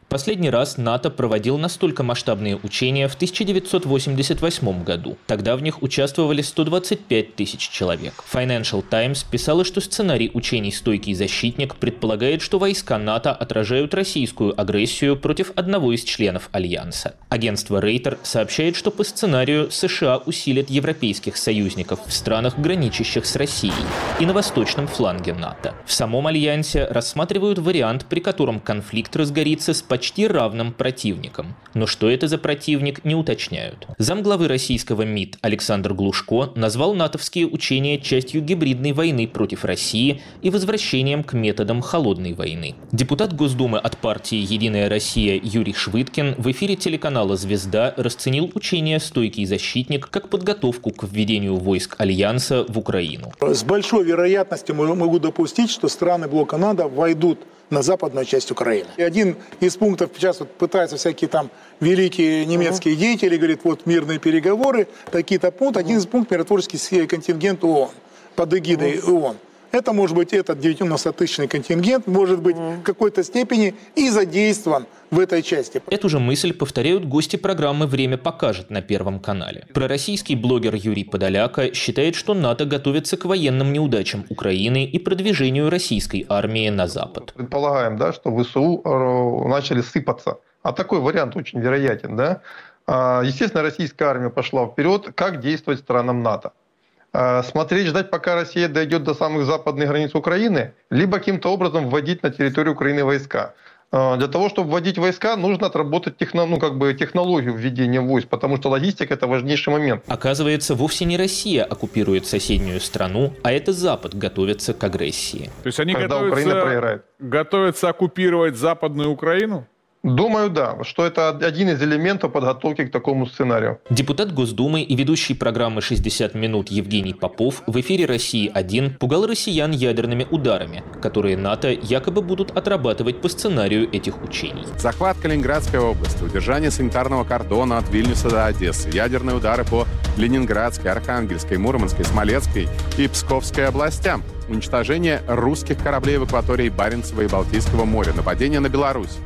Последний раз НАТО проводил настолько масштабные учения в 1988 году. Тогда в них участвовали 125 тысяч человек. Financial Times писала, что сценарий учений «Стойкий защитник» предполагает, что войска НАТО отражают российскую агрессию против одного из членов Альянса. Агентство Рейтер сообщает, что по сценарию США усилят европейских союзников в странах, граничащих с Россией, и на восточном фланге НАТО. В самом Альянсе рассматривают вариант, при котором конфликт разгорится с почти равным противником. Но что это за противник, не уточняют. Замглавы российского МИД Александр Глушко назвал натовские учения частью гибридной войны против России и возвращением к методам холодной войны. Депутат Госдумы от партии «Единая Россия» Юрий Швыдкин в эфире телеканала «Звезда» расценил учение «Стойкий защитник» как подготовку к введению войск Альянса в Украину. С большой вероятностью могу допустить, что страны блока НАТО войдут на западную часть Украины. И один из пунктов сейчас вот пытаются всякие там великие немецкие uh-huh. деятели, говорит, вот мирные переговоры, такие-то пункты. Один из пунктов миротворческий контингент ООН под эгидой uh-huh. ООН. Это может быть этот 90-тысячный контингент, может быть в какой-то степени и задействован в этой части. Эту же мысль повторяют гости программы «Время покажет» на Первом канале. Пророссийский блогер Юрий Подоляка считает, что НАТО готовится к военным неудачам Украины и продвижению российской армии на Запад. Предполагаем, да, что ВСУ э, начали сыпаться. А такой вариант очень вероятен. Да? А, естественно, российская армия пошла вперед. Как действовать странам НАТО? А, смотреть, ждать, пока Россия дойдет до самых западных границ Украины, либо каким-то образом вводить на территорию Украины войска. А, для того, чтобы вводить войска, нужно отработать техно, ну, как бы технологию введения войск, потому что логистика – это важнейший момент. Оказывается, вовсе не Россия оккупирует соседнюю страну, а это Запад готовится к агрессии. То есть они готовятся, готовятся оккупировать Западную Украину? Думаю, да, что это один из элементов подготовки к такому сценарию. Депутат Госдумы и ведущий программы «60 минут» Евгений Попов в эфире «России-1» пугал россиян ядерными ударами, которые НАТО якобы будут отрабатывать по сценарию этих учений. Захват Калининградской области, удержание санитарного кордона от Вильнюса до Одессы, ядерные удары по Ленинградской, Архангельской, Мурманской, Смоленской и Псковской областям, уничтожение русских кораблей в акватории Баренцева и Балтийского моря, нападение на Беларусь.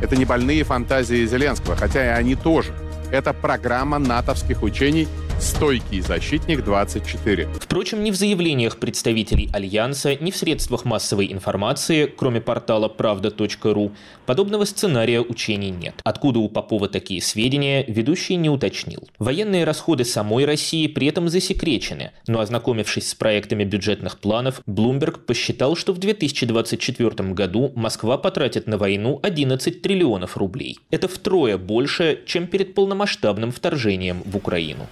Это не больные фантазии Зеленского, хотя и они тоже. Это программа натовских учений «Стойкий защитник 24». Впрочем, ни в заявлениях представителей Альянса, ни в средствах массовой информации, кроме портала правда.ру, подобного сценария учений нет. Откуда у Попова такие сведения, ведущий не уточнил. Военные расходы самой России при этом засекречены, но ознакомившись с проектами бюджетных планов, Блумберг посчитал, что в 2024 году Москва потратит на войну 11 триллионов рублей. Это втрое больше, чем перед полномасштабным вторжением в Украину.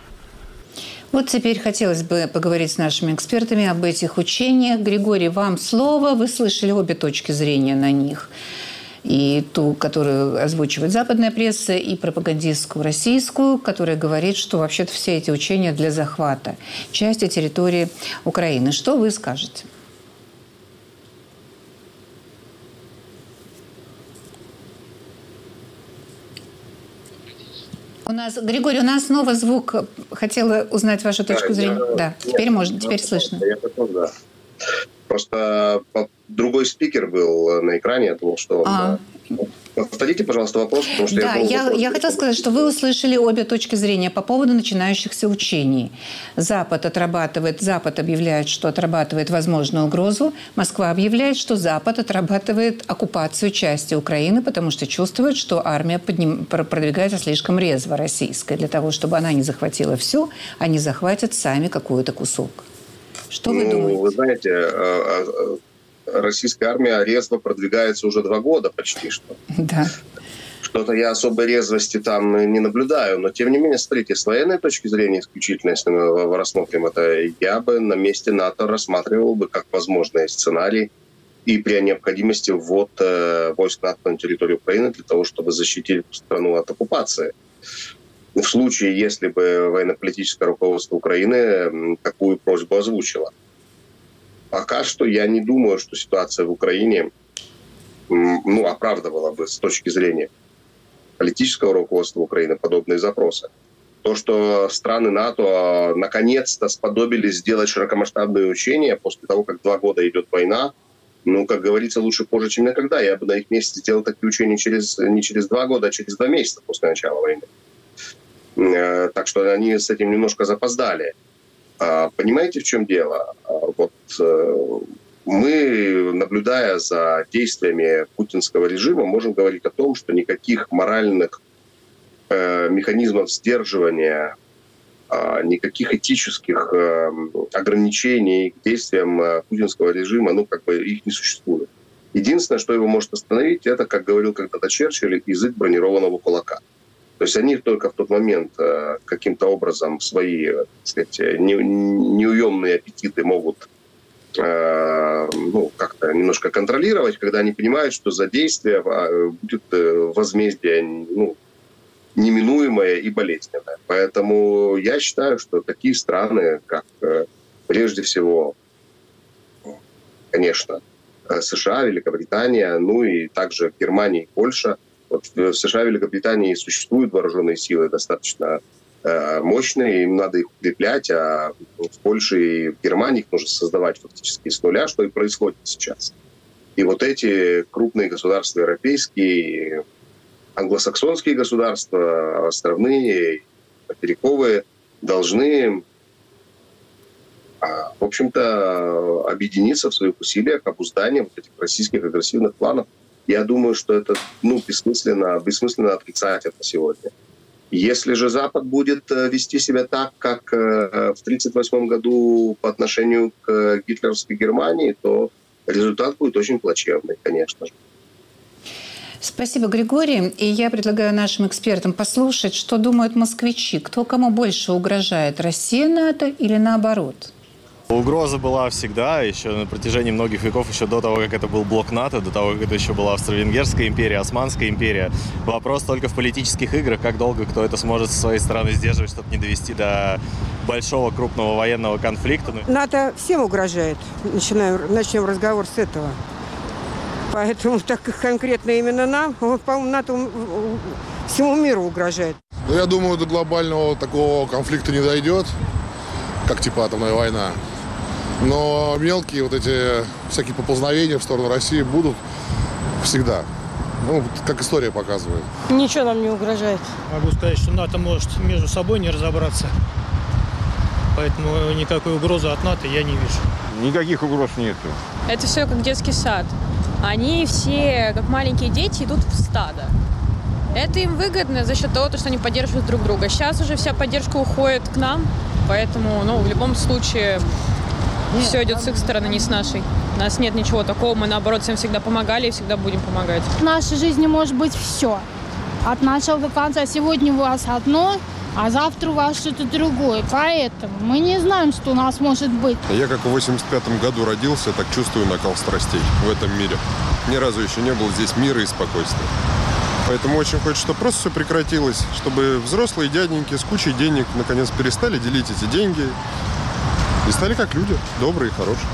Вот теперь хотелось бы поговорить с нашими экспертами об этих учениях. Григорий, вам слово. Вы слышали обе точки зрения на них. И ту, которую озвучивает западная пресса, и пропагандистскую российскую, которая говорит, что вообще-то все эти учения для захвата части территории Украины. Что вы скажете? У нас, Григорий, у нас снова звук. Хотела узнать вашу точку Да, зрения. я- да, теперь Нет, можно, да, теперь слышно. Я готов, да. Просто по- другой спикер был на экране, я думал, что он... А. Повторите, пожалуйста, вопрос, потому что Да, я... я, вопрос- я хотела сказать, что вы услышали обе точки зрения по поводу начинающихся учений. Запад отрабатывает, Запад объявляет, что отрабатывает возможную угрозу. Москва объявляет, что Запад отрабатывает оккупацию части Украины, потому что чувствует, что армия подним- пр- продвигается слишком резво российская. Для того, чтобы она не захватила все, они захватят сами какой-то кусок. Что вы ну, думаете? Вы знаете, э, э, российская армия резво продвигается уже два года почти что. Да. Что-то я особой резвости там не наблюдаю, но тем не менее, смотрите, с военной точки зрения исключительно, если мы рассмотрим это, я бы на месте НАТО рассматривал бы как возможный сценарий и при необходимости ввод э, войск НАТО на территорию Украины для того, чтобы защитить страну от оккупации. В случае, если бы военно-политическое руководство Украины такую просьбу озвучило. Пока что я не думаю, что ситуация в Украине ну, оправдывала бы с точки зрения политического руководства Украины подобные запросы. То, что страны НАТО э, наконец-то сподобились сделать широкомасштабные учения после того, как два года идет война, ну, как говорится, лучше позже, чем никогда. Я бы на их месте сделал такие учения через, не через два года, а через два месяца после начала войны. Э, Так что они с этим немножко запоздали. А, Понимаете, в чем дело? Э, мы, наблюдая за действиями путинского режима, можем говорить о том, что никаких моральных э, механизмов сдерживания, а, никаких этических э, ограничений к действиям путинского режима, ну, как бы их не существует. Единственное, что его может остановить, это, как говорил когда-то Черчилль, язык бронированного кулака. То есть они только в тот момент каким-то образом свои, так сказать, не- неуемные аппетиты могут ну, как-то немножко контролировать, когда они понимают, что за действие э, будет э, возмездие ну, неминуемое и болезненное. Поэтому я считаю, что такие страны, как э, прежде всего, конечно, э, США, Великобритания, ну и также Германия и Польша. Вот в США и Великобритании существуют вооруженные силы достаточно э, мощные, им надо их укреплять, а в Польше и в Германии их нужно создавать фактически с нуля, что и происходит сейчас. И вот эти крупные государства европейские, англосаксонские государства, островные, материковые, должны, а, в общем-то, объединиться в своих усилиях к обузданию вот этих российских агрессивных планов. Я думаю, что это ну, бессмысленно, бессмысленно отрицать это сегодня. Если же Запад будет э, вести себя так, как э, в 1938 году по отношению к гитлеровской Германии, то результат будет очень плачевный, конечно же. Спасибо, Григорий. И я предлагаю нашим экспертам послушать, что думают москвичи. Кто кому больше угрожает, Россия, НАТО или наоборот? Угроза была всегда, еще на протяжении многих веков, еще до того, как это был блок НАТО, до того, как это еще была Австро-Венгерская империя, Османская империя. Вопрос только в политических играх, как долго кто это сможет со своей стороны сдерживать, чтобы не довести до большого крупного военного конфликта. Ну, НАТО всем угрожает. Начинаем, начнем разговор с этого. Поэтому <laughs> так как конкретно именно нам, по-моему, НАТО всему миру угрожает. Ну, я думаю, до глобального такого конфликта не дойдет, как типа атомная война. Но мелкие вот эти всякие поползновения в сторону России будут всегда. Ну, как история показывает. Ничего нам не угрожает. Могу сказать, что НАТО может между собой не разобраться. поэтому никакой угрозы от НАТО я не вижу. Никаких угроз нету. Это все как детский сад. Они все, как маленькие дети, идут в стадо. Это им выгодно за счет того, что они поддерживают друг друга. Сейчас уже вся поддержка уходит к нам, поэтому, ну, в любом случае, все идет с их стороны, не с нашей. У нас нет ничего такого, мы, наоборот, всем всегда помогали и всегда будем помогать. В нашей жизни может быть все. От начала до конца. Сегодня у вас одно, а завтра у вас что-то другое. Поэтому мы не знаем, что у нас может быть. Я как в 85 году родился, так чувствую накал страстей в этом мире. Ни разу еще не было здесь мира и спокойствия. Поэтому очень хочется, чтобы просто все прекратилось, чтобы взрослые дяденьки с кучей денег наконец перестали делить эти деньги и стали как люди, добрые и хорошие.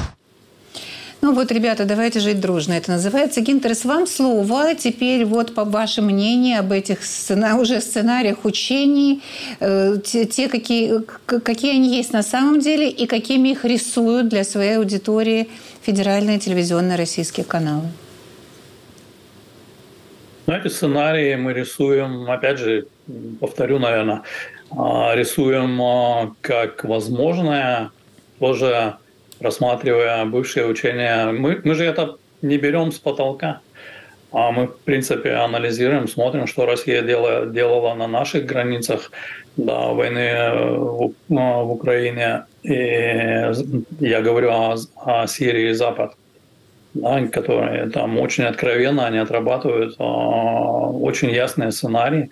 Ну вот, ребята, давайте жить дружно. Это называется Гинтерс. Вам слово. Теперь вот по вашему мнению об этих сцена... уже сценариях учений, э, те, те какие, какие они есть на самом деле и какими их рисуют для своей аудитории федеральные телевизионные российские каналы. Ну, эти сценарии мы рисуем, опять же, повторю, наверное, а, рисуем а, как возможное, тоже рассматривая бывшие учения. Мы, мы же это не берем с потолка, а мы, в принципе, анализируем, смотрим, что Россия делала, делала на наших границах до войны в, в Украине. И я говорю о, о Сирии и Запад да, которые там очень откровенно они отрабатывают э, очень ясные сценарии.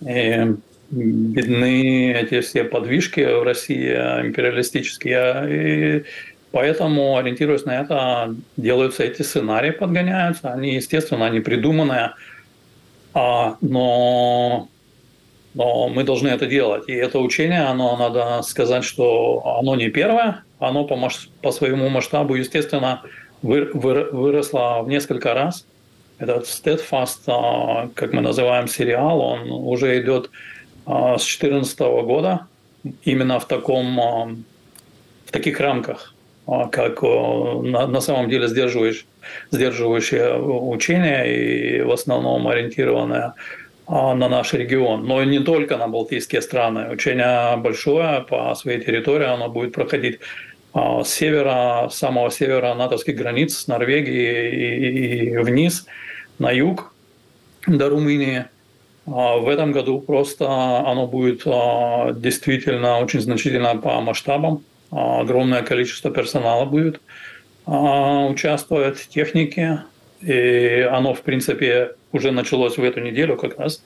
И видны эти все подвижки в России империалистические. И поэтому, ориентируясь на это, делаются эти сценарии, подгоняются. Они, естественно, они придуманные, а, но, но мы должны это делать. И это учение, оно, надо сказать, что оно не первое, оно по, по своему масштабу, естественно, выросла в несколько раз. Этот Steadfast, а, как мы называем сериал, он уже идет с 2014 года именно в таком а, в таких рамках, как на, самом деле сдерживающие, сдерживающие учения и в основном ориентированное на наш регион. Но не только на Балтийские страны. Учение большое по своей территории, оно будет проходить а, с севера, самого севера натовских границ, с Норвегии и, и вниз, на юг, до Румынии. А, в этом году просто оно будет а, действительно очень значительно по масштабам. Огромное количество персонала будет участвовать, техники. И оно, в принципе, уже началось в эту неделю как раз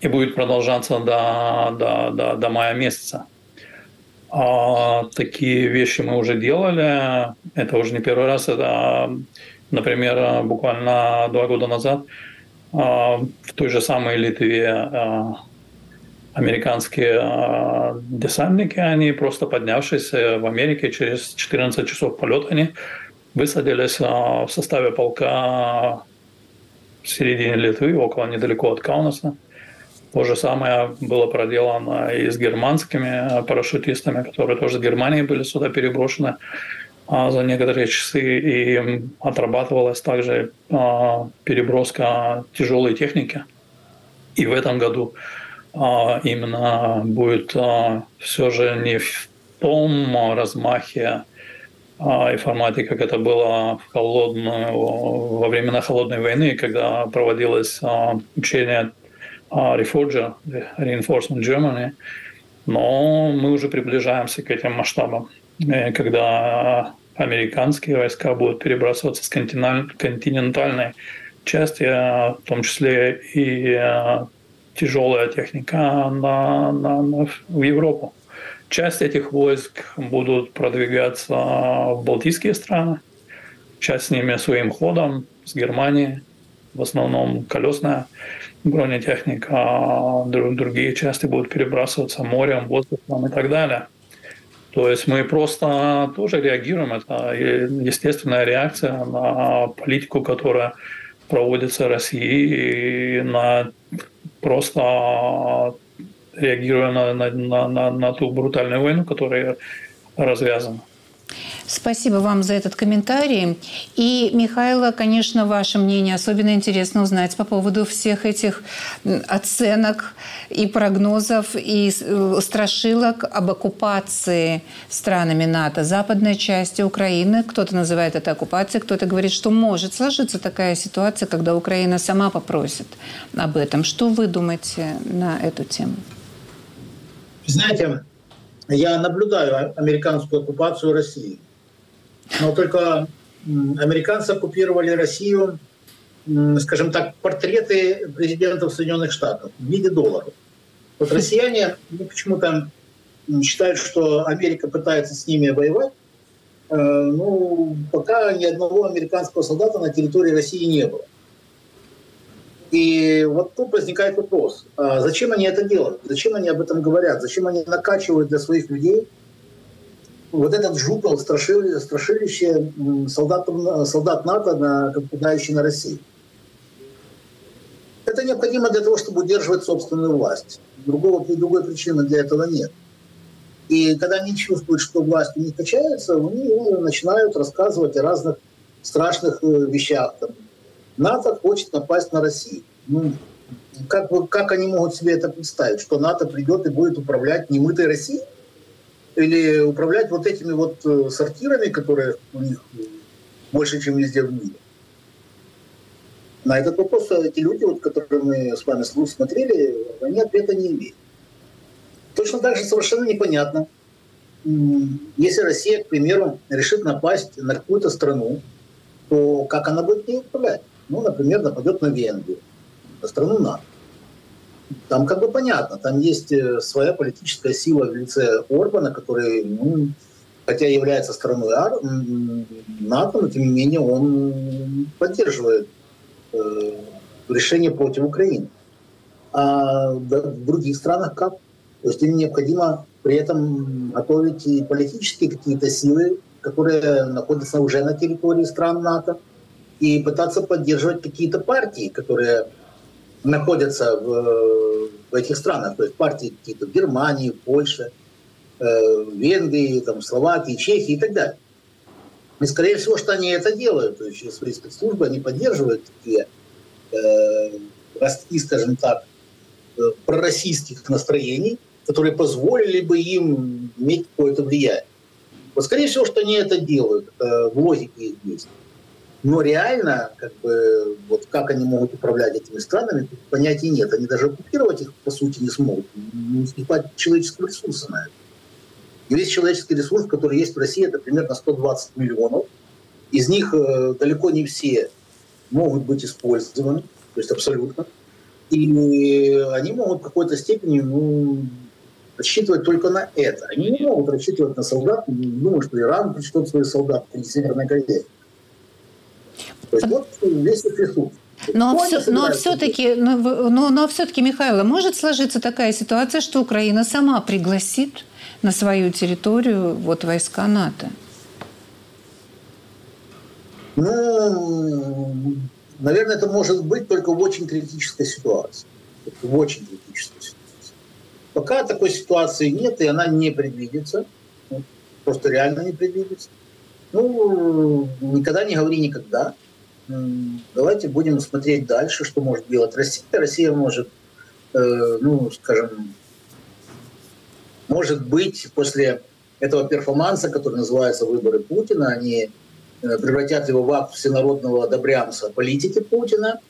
и будет продолжаться до, до, до, до мая месяца. А, такие вещи мы уже делали. Это уже не первый раз. Это, например, буквально два года назад а, в той же самой Литве а, американские а, десантники, они просто поднявшись в Америке через 14 часов полета, они высадились а, в составе полка в середине Литвы, около недалеко от Каунаса. То же самое было проделано и с германскими парашютистами, которые тоже с Германии были сюда переброшены а, за некоторые часы. И отрабатывалась также а, переброска тяжелой техники. И в этом году а, именно будет все же не в том размахе и формате, как это было в холодную, во времена холодной войны, когда проводилось учение Reforger, Reinforcement Germany, но мы уже приближаемся к этим масштабам, когда американские войска будут перебрасываться с континентальной части, в том числе и э, тяжелая техника на, на, на, в Европу. Часть этих войск будут продвигаться в Балтийские страны, часть с ними своим ходом с Германии, в основном колесная бронетехника, а другие части будут перебрасываться морем, воздухом и так далее. То есть мы просто тоже реагируем. Это естественная реакция на политику, которая проводится Россией, и на просто реагируя на, на, на, на ту брутальную войну, которая развязана. Спасибо вам за этот комментарий. И, Михайло, конечно, ваше мнение особенно интересно узнать по поводу всех этих оценок и прогнозов, и э, страшилок об оккупации странами НАТО западной части Украины. Кто-то называет это оккупацией, кто-то говорит, что может сложиться такая ситуация, когда Украина сама попросит об этом. Что вы думаете на эту тему? Знаете, я наблюдаю американскую оккупацию России. Но только американцы оккупировали Россию, скажем так, портреты президентов Соединенных Штатов в виде долларов. Вот россияне ну, почему-то считают, что Америка пытается с ними воевать. Э, ну, пока ни одного американского солдата на территории России не было. И вот тут возникает вопрос, а зачем они это делают? Зачем они об этом говорят? Зачем они накачивают для своих людей вот этот жупел, страшили, страшилище солдат, солдат НАТО, нападающий на Россию? Это необходимо для того, чтобы удерживать собственную власть. Другого, другой причины для этого нет. И когда они чувствуют, что власть не качается, они начинают рассказывать о разных страшных э, вещах. Там, НАТО хочет напасть на Россию. Ну, как, как они могут себе это представить? Что НАТО придет и будет управлять немытой Россией? Или управлять вот этими вот э, сортирами, которые у них больше, чем везде в мире? На этот вопрос эти люди, вот, которые мы с вами смотрели, они ответа не имеют. Точно так же совершенно непонятно, если Россия, к примеру, решит напасть на какую-то страну, то как она будет ей управлять? Ну, например, нападет на Венгрию, на страну НАТО. Там как бы понятно, там есть э, своя политическая сила в лице Орбана, который, ну, хотя является страной НАТО, но тем не менее он поддерживает э, решение против Украины. А в других странах как? То есть им необходимо при этом готовить и политические какие-то силы, которые находятся уже на территории стран НАТО, и пытаться поддерживать какие-то партии, которые находятся в, в этих странах, то есть партии какие-то в Германии, Польше, э, Венгрии, там, Словакии, Чехии и так далее. И, скорее всего, что они это делают, то есть через свои спецслужбы они поддерживают такие э, скажем так, э, пророссийских настроений, которые позволили бы им иметь какое-то влияние. Вот, скорее всего, что они это делают, это в логике их действий. Но реально, как бы, вот как они могут управлять этими странами, понятия нет. Они даже оккупировать их, по сути, не смогут. Не хватит человеческого ресурса на это. И весь человеческий ресурс, который есть в России, это примерно 120 миллионов. Из них э, далеко не все могут быть использованы, то есть абсолютно. И они могут в какой-то степени ну, рассчитывать только на это. Они не могут рассчитывать на солдат. Не думаю, что Иран пришлет своих солдат или Северная Корея. То есть вот весь их ресурс. Но, все, но все-таки, но, но, но все-таки, Михайло, может сложиться такая ситуация, что Украина сама пригласит на свою территорию вот войска НАТО? Ну, наверное, это может быть только в очень критической ситуации. В очень критической ситуации. Пока такой ситуации нет, и она не предвидится. Просто реально не предвидится. Ну, никогда не говори никогда. Давайте будем смотреть дальше, что может делать Россия. Россия может, э, ну, скажем, может быть, после этого перформанса, который называется «Выборы Путина», они э, превратят его в акт всенародного одобрямца политики Путина,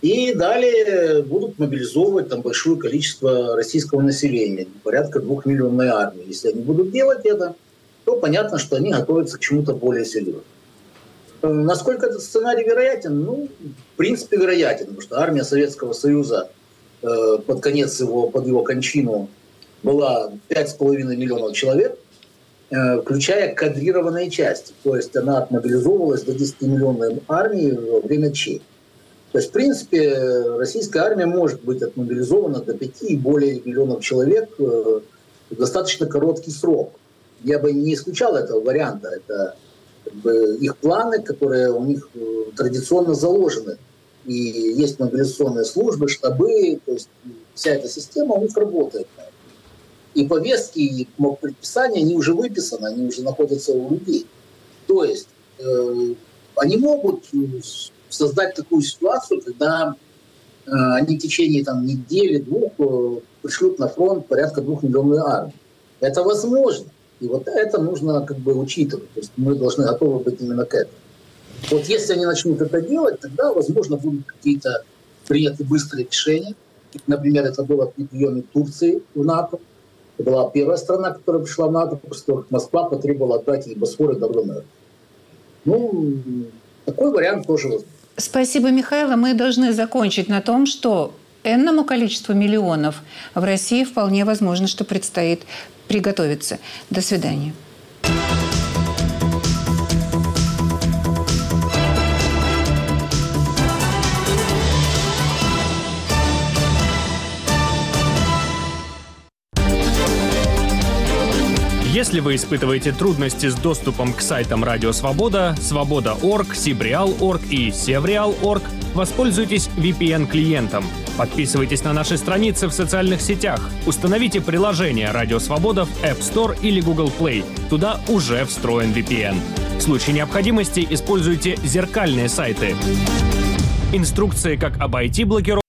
и далее будут мобилизовывать там большое количество российского населения, порядка двух миллионной армии. Если они будут делать это, то понятно, что они готовятся к чему-то более серьезному. Э, насколько этот сценарий вероятен? Ну, в принципе, вероятен, потому что армия Советского Союза э, под конец его, под его кончину была 5,5 миллионов человек, э, включая кадрированные части. То есть она отмобилизовывалась до 10-миллионной армии во время ЧЕ. То есть, в принципе, российская армия может быть отмобилизована до 5 и более миллионов человек в достаточно короткий срок. Я бы не исключал этого варианта. Это как бы, их планы, которые у них э, традиционно заложены. И есть мобилизационные службы, штабы, то есть вся эта система у них работает. И повестки, и предписания, они уже выписаны, они уже находятся у людей. То есть э, они могут создать такую ситуацию, когда э, они в течение там, недели, двух э, пришлют на фронт порядка двух миллионов армии. Это возможно. И вот это нужно как бы учитывать. То есть мы должны готовы быть именно к этому. Вот если они начнут это делать, тогда, возможно, будут какие-то приняты быстрые решения. Например, это было при приеме Турции в НАТО. Это была первая страна, которая пришла в НАТО, после того, как Москва потребовала отдать ей Босфор и Дарданелл. Ну, такой вариант тоже возможен. Спасибо, Михаил. Мы должны закончить на том, что энному количеству миллионов в России вполне возможно, что предстоит приготовиться. До свидания. Если вы испытываете трудности с доступом к сайтам Радио Свобода, Свобода.орг, Сибреал.орг и Севреал.орг, воспользуйтесь VPN-клиентом. Подписывайтесь на наши страницы в социальных сетях. Установите приложение Радио Свобода в App Store или Google Play. Туда уже встроен VPN. В случае необходимости используйте зеркальные сайты. Инструкции, как обойти блокировку